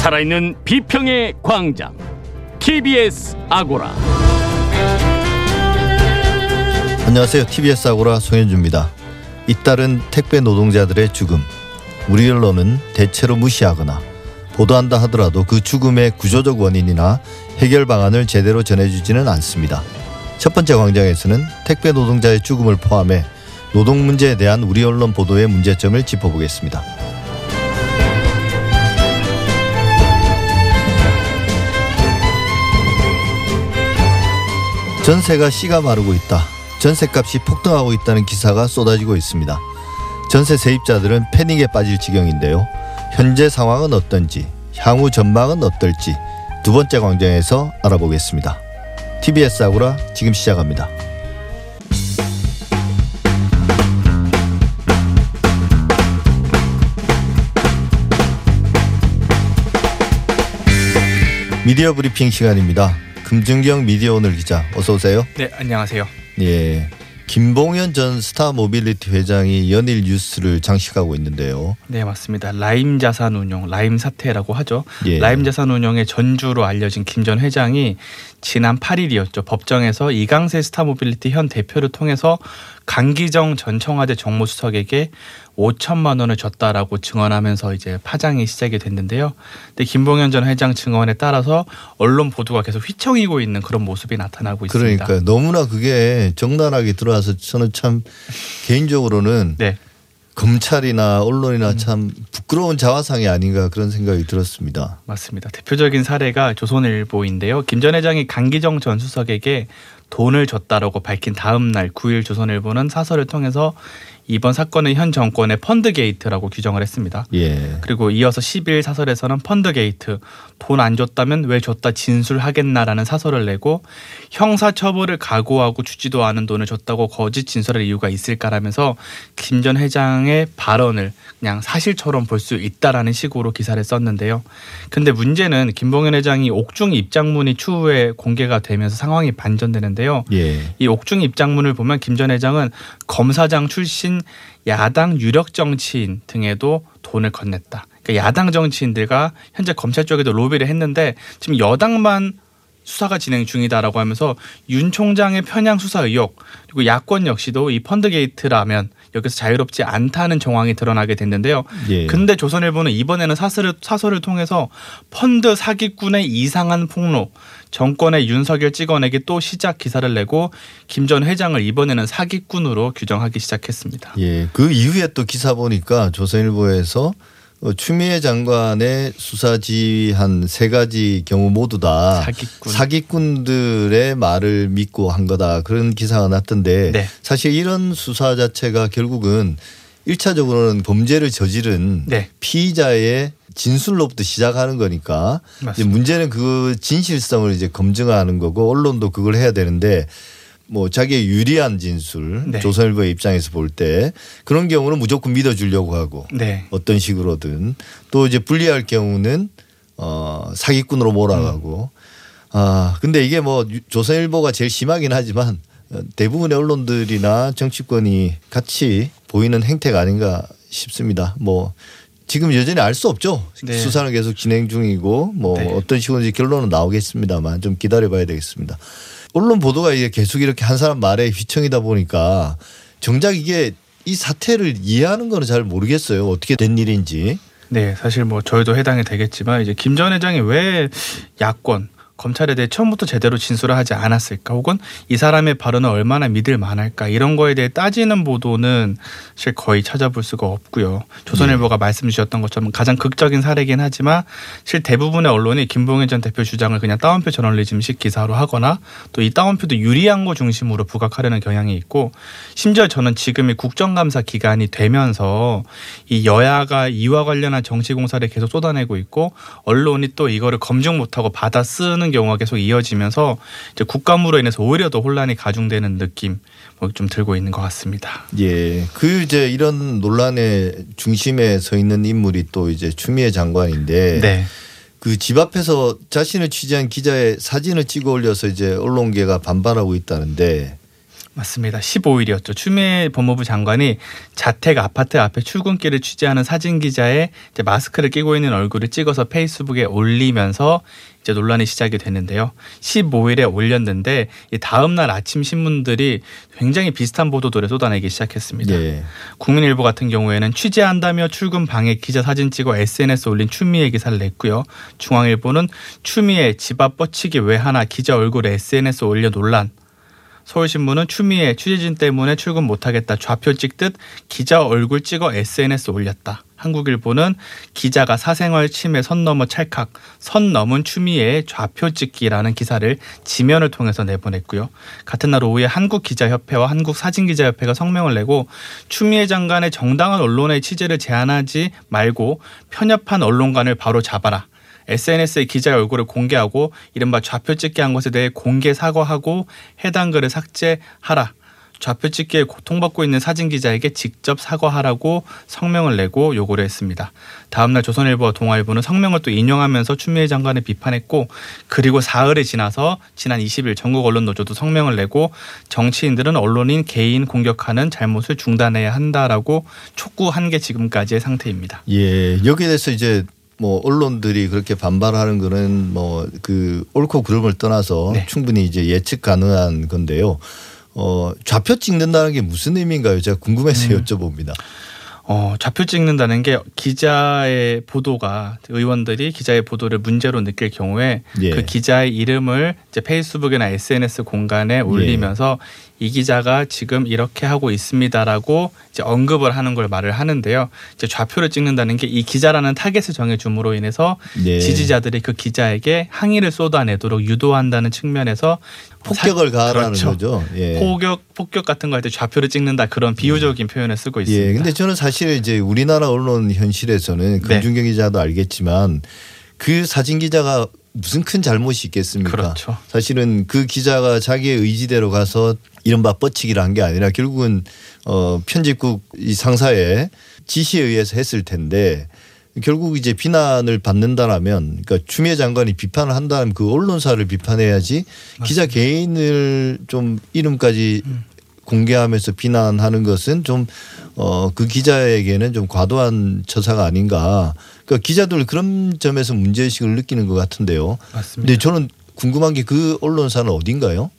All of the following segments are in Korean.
살아있는 비평의 광장 TBS 아고라 안녕하세요. TBS 아고라 송현주입니다. 잇따른 택배 노동자들의 죽음. 우리 언론은 대체로 무시하거나 보도한다 하더라도 그 죽음의 구조적 원인이나 해결 방안을 제대로 전해주지는 않습니다. 첫 번째 광장에서는 택배 노동자의 죽음을 포함해 노동 문제에 대한 우리 언론 보도의 문제점을 짚어보겠습니다. 전세가 씨가 마르고 있다. 전세값이 폭등하고 있다는 기사가 쏟아지고 있습니다. 전세 세입자들은 패닉에 빠질 지경인데요. 현재 상황은 어떤지, 향후 전망은 어떨지 두 번째 광장에서 알아보겠습니다. TBS 아고라 지금 시작합니다. 미디어 브리핑 시간입니다. 금준경 미디어 오늘 기자 어서 오세요. 네, 안녕하세요. 예. 김봉현 전 스타 모빌리티 회장이 연일 뉴스를 장식하고 있는데요. 네, 맞습니다. 라임 자산 운용, 라임 사태라고 하죠. 예. 라임 자산 운용의 전주로 알려진 김 전 회장이 지난 8일이었죠. 법정에서 이강세 스타모빌리티 현 대표를 통해서 강기정 전 청와대 정무수석에게 5천만 원을 줬다라고 증언하면서 이제 파장이 시작이 됐는데요. 근데 김봉현 전 회장 증언에 따라서 언론 보도가 계속 휘청이고 있는 그런 모습이 나타나고 있습니다. 그러니까 너무나 그게 정당하게 들어와서 저는 참 개인적으로는 네. 검찰이나 언론이나 참 부끄러운 자화상이 아닌가 그런 생각이 들었습니다. 맞습니다. 대표적인 사례가 조선일보인데요. 김 전 회장이 강기정 전 수석에게 돈을 줬다라고 밝힌 다음 날 9일 조선일보는 사설을 통해서 이번 사건은 현 정권의 펀드 게이트라고 규정을 했습니다. 예. 그리고 이어서 10일 사설에서는 펀드 게이트 돈 안 줬다면 왜 줬다 진술하겠나라는 사설을 내고 형사 처벌을 각오하고 주지도 않은 돈을 줬다고 거짓 진술할 이유가 있을까라면서 김 전 회장의 발언을 그냥 사실처럼 볼 수 있다라는 식으로 기사를 썼는데요. 근데 문제는 김봉현 회장이 옥중 입장문이 추후에 공개가 되면서 상황이 반전되는데요. 예. 이 옥중 입장문을 보면 김 전 회장은 검사장 출신 야당 유력 정치인 등에도 돈을 건넸다. 그러니까 야당 정치인들과 현재 검찰 쪽에도 로비를 했는데 지금 여당만 수사가 진행 중이다라고 하면서 윤 총장의 편향 수사 의혹 그리고 야권 역시도 이 펀드 게이트라면 여기서 자유롭지 않다는 정황이 드러나게 됐는데요. 예. 근데 조선일보는 이번에는 사설을, 사설을 통해서 펀드 사기꾼의 이상한 폭로 정권의 윤석열 찍어내기 또 시작 기사를 내고 김 전 회장을 이번에는 사기꾼으로 규정하기 시작했습니다. 예. 그 이후에 또 기사 보니까 조선일보에서 어, 추미애 장관의 수사 지휘한 세 가지 경우 모두 다 사기꾼. 사기꾼 들의 말을 믿고 한 거다 그런 기사가 났던데 네. 사실 이런 수사 자체가 결국은 일차적으로는 범죄를 저지른 네. 피의자의 진술로부터 시작하는 거니까 이제. 문제는 그 진실성을 이제 검증하는 거고 언론도 그걸 해야 되는데 뭐 자기의 유리한 진술 네. 조선일보의 입장에서 볼 때 그런 경우는 무조건 믿어주려고 하고 네. 어떤 식으로든 또 이제 불리할 경우는 어 사기꾼으로 몰아가고 아 근데 이게 뭐 유- 조선일보가 제일 심하긴 하지만 어, 대부분의 언론들이나 정치권이 같이 보이는 행태가 아닌가 싶습니다. 뭐 지금 여전히 알 수 없죠. 네. 수사는 계속 진행 중이고 뭐 네. 어떤 식으로인지 결론은 나오겠습니다만 좀 기다려봐야 되겠습니다. 언론 보도가 이게 계속 이렇게 한 사람 말에 휘청이다 보니까 정작 이게 이 사태를 이해하는 거는 잘 모르겠어요. 어떻게 된 일인지. 네, 사실 뭐 저희도 해당이 되겠지만 이제 김 전 회장이 왜 야권 검찰에 대해 처음부터 제대로 진술을 하지 않았을까? 혹은 이 사람의 발언을 얼마나 믿을 만할까? 이런 거에 대해 따지는 보도는 사실 거의 찾아볼 수가 없고요. 조선일보가 말씀 주셨던 것처럼 가장 극적인 사례긴 하지만 실 대부분의 언론이 김봉현 전 대표 주장을 그냥 따옴표 저널리즘식 기사로 하거나 또 이 따옴표도 유리한 거 중심으로 부각하려는 경향이 있고 심지어 저는 지금이 국정감사 기간이 되면서 이 여야가 이와 관련한 정치 공사를 계속 쏟아내고 있고 언론이 또 이거를 검증 못하고 받아 쓰는 경우가 계속 이어지면서 이제 국감으로 인해서 오히려 더 혼란이 가중되는 느낌 뭐좀 들고 있는 것 같습니다. 예. 그 이제 이런 논란의 중심에 서 있는 인물이 또 이제 추미애 장관인데 네. 그집 앞에서 자신을 취재한 기자의 사진을 찍어 올려서 이제 언론계가 반발하고 있다는데 맞습니다. 15일이었죠. 추미애 법무부 장관이 자택 아파트 앞에 출근길을 취재하는 사진 기자의 이제 마스크를 끼고 있는 얼굴을 찍어서 페이스북에 올리면서 이제 논란이 시작이 됐는데요. 15일에 올렸는데 이 다음 날 아침 신문들이 굉장히 비슷한 보도들을 쏟아내기 시작했습니다. 예. 국민일보 같은 경우에는 취재한다며 출근 방해 기자 사진 찍어 SNS 올린 추미애 기사를 냈고요. 중앙일보는 추미애 집 앞 뻗치기 왜 하나 기자 얼굴에 SNS 올려 논란. 서울신문은 추미애 취재진 때문에 출근 못하겠다 좌표 찍듯 기자 얼굴 찍어 SNS 올렸다. 한국일보는 기자가 사생활 침해 선 넘어 찰칵 선 넘은 추미애의 좌표 찍기라는 기사를 지면을 통해서 내보냈고요. 같은 날 오후에 한국기자협회와 한국사진기자협회가 성명을 내고 추미애 장관의 정당한 언론의 취재를 제한하지 말고 편협한 언론관을 바로 잡아라. SNS에 기자의 얼굴을 공개하고 이른바 좌표 찍기 한 것에 대해 공개 사과하고 해당 글을 삭제하라. 좌표 찍기에 고통받고 있는 사진 기자에게 직접 사과하라고 성명을 내고 요구를 했습니다. 다음날 조선일보와 동아일보는 성명을 또 인용하면서 추미애 장관을 비판했고 그리고 사흘이 지나서 지난 20일 전국 언론 노조도 성명을 내고 정치인들은 언론인 개인 공격하는 잘못을 중단해야 한다라고 촉구한 게 지금까지의 상태입니다. 예. 여기에 대해서 이제 뭐 언론들이 그렇게 반발하는 거는 뭐 그 옳고 그름을 떠나서 네. 충분히 이제 예측 가능한 건데요. 어, 좌표 찍는다는 게 무슨 의미인가요? 제가 궁금해서 음. 여쭤봅니다. 어, 좌표 찍는다는 게 기자의 보도가 의원들이 기자의 보도를 문제로 느낄 경우에 예. 그 기자의 이름을 이제 페이스북이나 SNS 공간에 올리면서 이 기자가 지금 이렇게 하고 있습니다라고 이제 언급을 하는 걸 말을 하는데요. 이제 좌표를 찍는다는 게 이 기자라는 타겟을 정해줌으로 인해서 예. 지지자들이 그 기자에게 항의를 쏟아내도록 유도한다는 측면에서 폭격을 가하라는 그렇죠. 거죠. 예. 폭격 폭격 같은 거 할 때 좌표를 찍는다 그런 비유적인 표현을 쓰고 있습니다. 예. 근데 저는 사실 이제 우리나라 언론 현실에서는 네. 금준경 기자도 알겠지만 그 사진 기자가 무슨 큰 잘못이 있겠습니까? 그렇죠. 사실은 그 기자가 자기의 의지대로 가서 이른바 뻗치기를 한게 아니라 결국은 어 편집국 이 상사의 지시에 의해서 했을 텐데 결국 이제 비난을 받는다라면 그러니까 추미애 장관이 비판을 한다면 그 언론사를 비판해야지 기자 개인을 좀 이름까지 음. 공개하면서 비난하는 것은 좀 어 그 기자에게는 좀 과도한 처사가 아닌가. 그러니까 기자들 그런 점에서 문제의식을 느끼는 것 같은데요. 맞습니다. 근데 저는 궁금한 게 그 언론사는 어딘가요?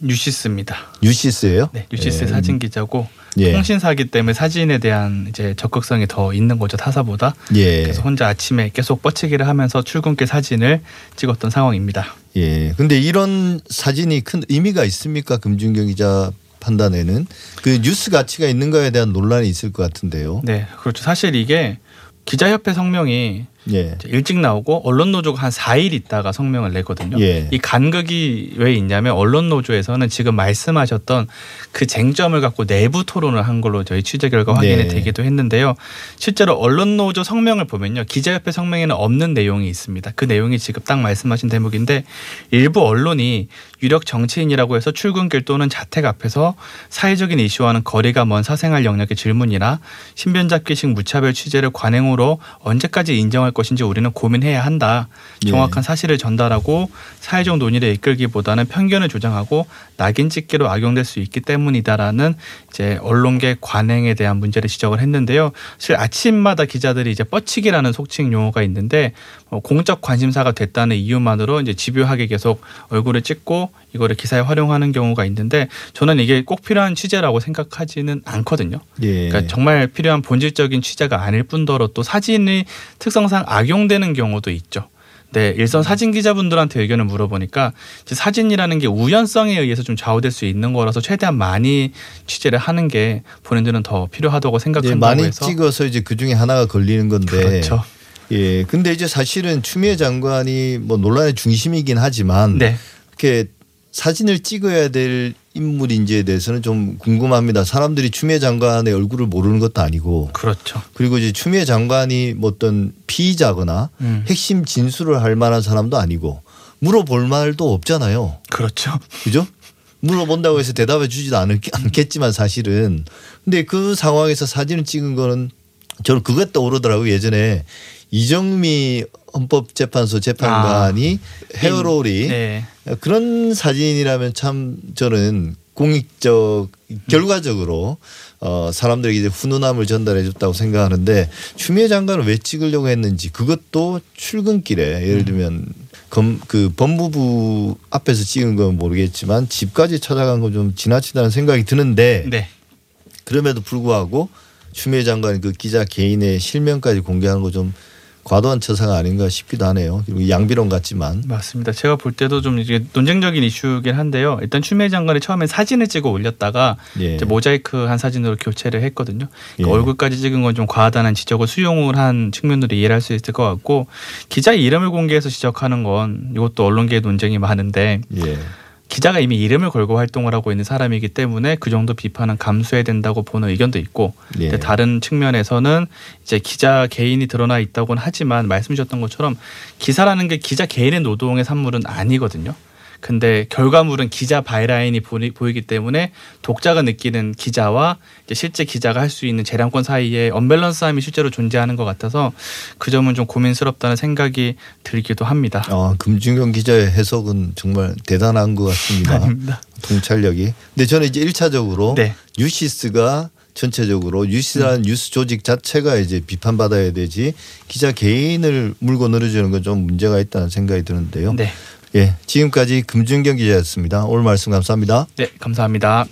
뉴시스입니다. 뉴시스예요? 네, 뉴시스 예. 의 사진 기자고 예. 통신사기 때문에 사진에 대한 이제 적극성이 더 있는 거죠 타사보다. 예. 그래서 혼자 아침에 계속 뻗치기를 하면서 출근길 사진을 찍었던 상황입니다. 예. 근데 이런 사진이 큰 의미가 있습니까? 금준경 기자 판단에는 그 뉴스 가치가 있는가에 대한 논란이 있을 것 같은데요. 네, 그렇죠. 사실 이게 기자협회 성명이 예. 일찍 나오고 언론 노조가 한 4일 있다가 성명을 내거든요. 예. 이 간극이 왜 있냐면 언론 노조에서는 지금 말씀하셨던 그 쟁점을 갖고 내부 토론을 한 걸로 저희 취재 결과 확인이 네. 되기도 했는데요. 실제로 언론 노조 성명을 보면요. 기자협회 성명에는 없는 내용이 있습니다. 그 내용이 지금 딱 말씀하신 대목인데 일부 언론이 유력 정치인이라고 해서 출근길 또는 자택 앞에서 사회적인 이슈와는 거리가 먼 사생활 영역의 질문이나 신변 잡기식 무차별 취재를 관행으로 언제까지 인정할 것인지 우리는 고민해야 한다. 예. 정확한 사실을 전달하고 사회적 논의를 이끌기보다는 편견을 조장하고 낙인 찍기로 악용될 수 있기 때문이다라는 이제 언론계 관행에 대한 문제를 지적을 했는데요. 사실 아침마다 기자들이 이제 뻗치기라는 속칭 용어가 있는데 어, 공적 관심사가 됐다는 이유만으로 이제 집요하게 계속 얼굴을 찍고 이거를 기사에 활용하는 경우가 있는데 저는 이게 꼭 필요한 취재라고 생각하지는 않거든요. 예. 그러니까 정말 필요한 본질적인 취재가 아닐 뿐더러 또 사진의 특성상 악용되는 경우도 있죠. 네, 일선 사진 기자분들한테 의견을 물어보니까 사진이라는 게 우연성에 의해서 좀 좌우될 수 있는 거라서 최대한 많이 취재를 하는 게 본인들은 더 필요하다고 생각한다고 많이 해서 찍어서 이제 그 중에 하나가 걸리는 건데. 그렇죠. 예. 근데 이제 사실은 추미애 장관이 뭐 논란의 중심이긴 하지만 네, 이렇게 사진을 찍어야 될 인물인지에 대해서는 좀 궁금합니다. 사람들이 추미애 장관의 얼굴을 모르는 것도 아니고 그렇죠. 그리고 이제 추미애 장관이 뭐 어떤 피의자거나 음. 핵심 진술을 할 만한 사람도 아니고 물어볼 말도 없잖아요. 그렇죠. 그죠? 물어본다고 해서 대답해 주지도 않을, 않겠지만 사실은 근데 그 상황에서 사진을 찍은 거는 저는 그거 떠오르더라고요. 예전에 이정미 헌법재판소 재판관이 헤어롤이 네. 그런 사진이라면 참 저는 공익적 결과적으로 어 사람들에게 이제 훈훈함을 전달해 줬다고 생각하는데 추미애 장관은 왜 찍으려고 했는지 그것도 출근길에 예를 들면 검 그 법무부 앞에서 찍은 건 모르겠지만 집까지 찾아간 건 좀 지나치다는 생각이 드는데 네. 그럼에도 불구하고 추미애 장관이 그 기자 개인의 실명까지 공개하는 거좀 과도한 처사가 아닌가 싶기도 하네요. 그리고 양비론 같지만 맞습니다. 제가 볼 때도 좀 이게 논쟁적인 이슈긴 한데요. 일단 추미애 장관이 처음에 사진을 찍어 올렸다가 예. 이제 모자이크 한 사진으로 교체를 했거든요. 그러니까 예. 얼굴까지 찍은 건 좀 과하다는 지적을 수용을 한 측면으로 이해를 할 수 있을 것 같고 기자 이름을 공개해서 지적하는 건 이것도 언론계의 논쟁이 많은데 예. 기자가 이미 이름을 걸고 활동을 하고 있는 사람이기 때문에 그 정도 비판은 감수해야 된다고 보는 의견도 있고 예. 다른 측면에서는 이제 기자 개인이 드러나 있다고는 하지만 말씀 주셨던 것처럼 기사라는 게 기자 개인의 노동의 산물은 아니거든요. 근데 결과물은 기자 바이라인이 보이- 보이기 때문에 독자가 느끼는 기자와 실제 기자가 할 수 있는 재량권 사이에 언밸런스함이 실제로 존재하는 것 같아서 그 점은 좀 고민스럽다는 생각이 들기도 합니다. 아, 금준경 기자의 해석은 정말 대단한 것 같습니다. 아닙니다. 통찰력이. 근데 저는 이제 일차적으로 네. 유시스가 전체적으로 유시라는 뉴스 조직 자체가 이제 비판받아야 되지 기자 개인을 물고 늘어주는 건 좀 문제가 있다는 생각이 드는데요. 네. 예, 지금까지 금준경 기자였습니다. 오늘 말씀 감사합니다. 네, 감사합니다.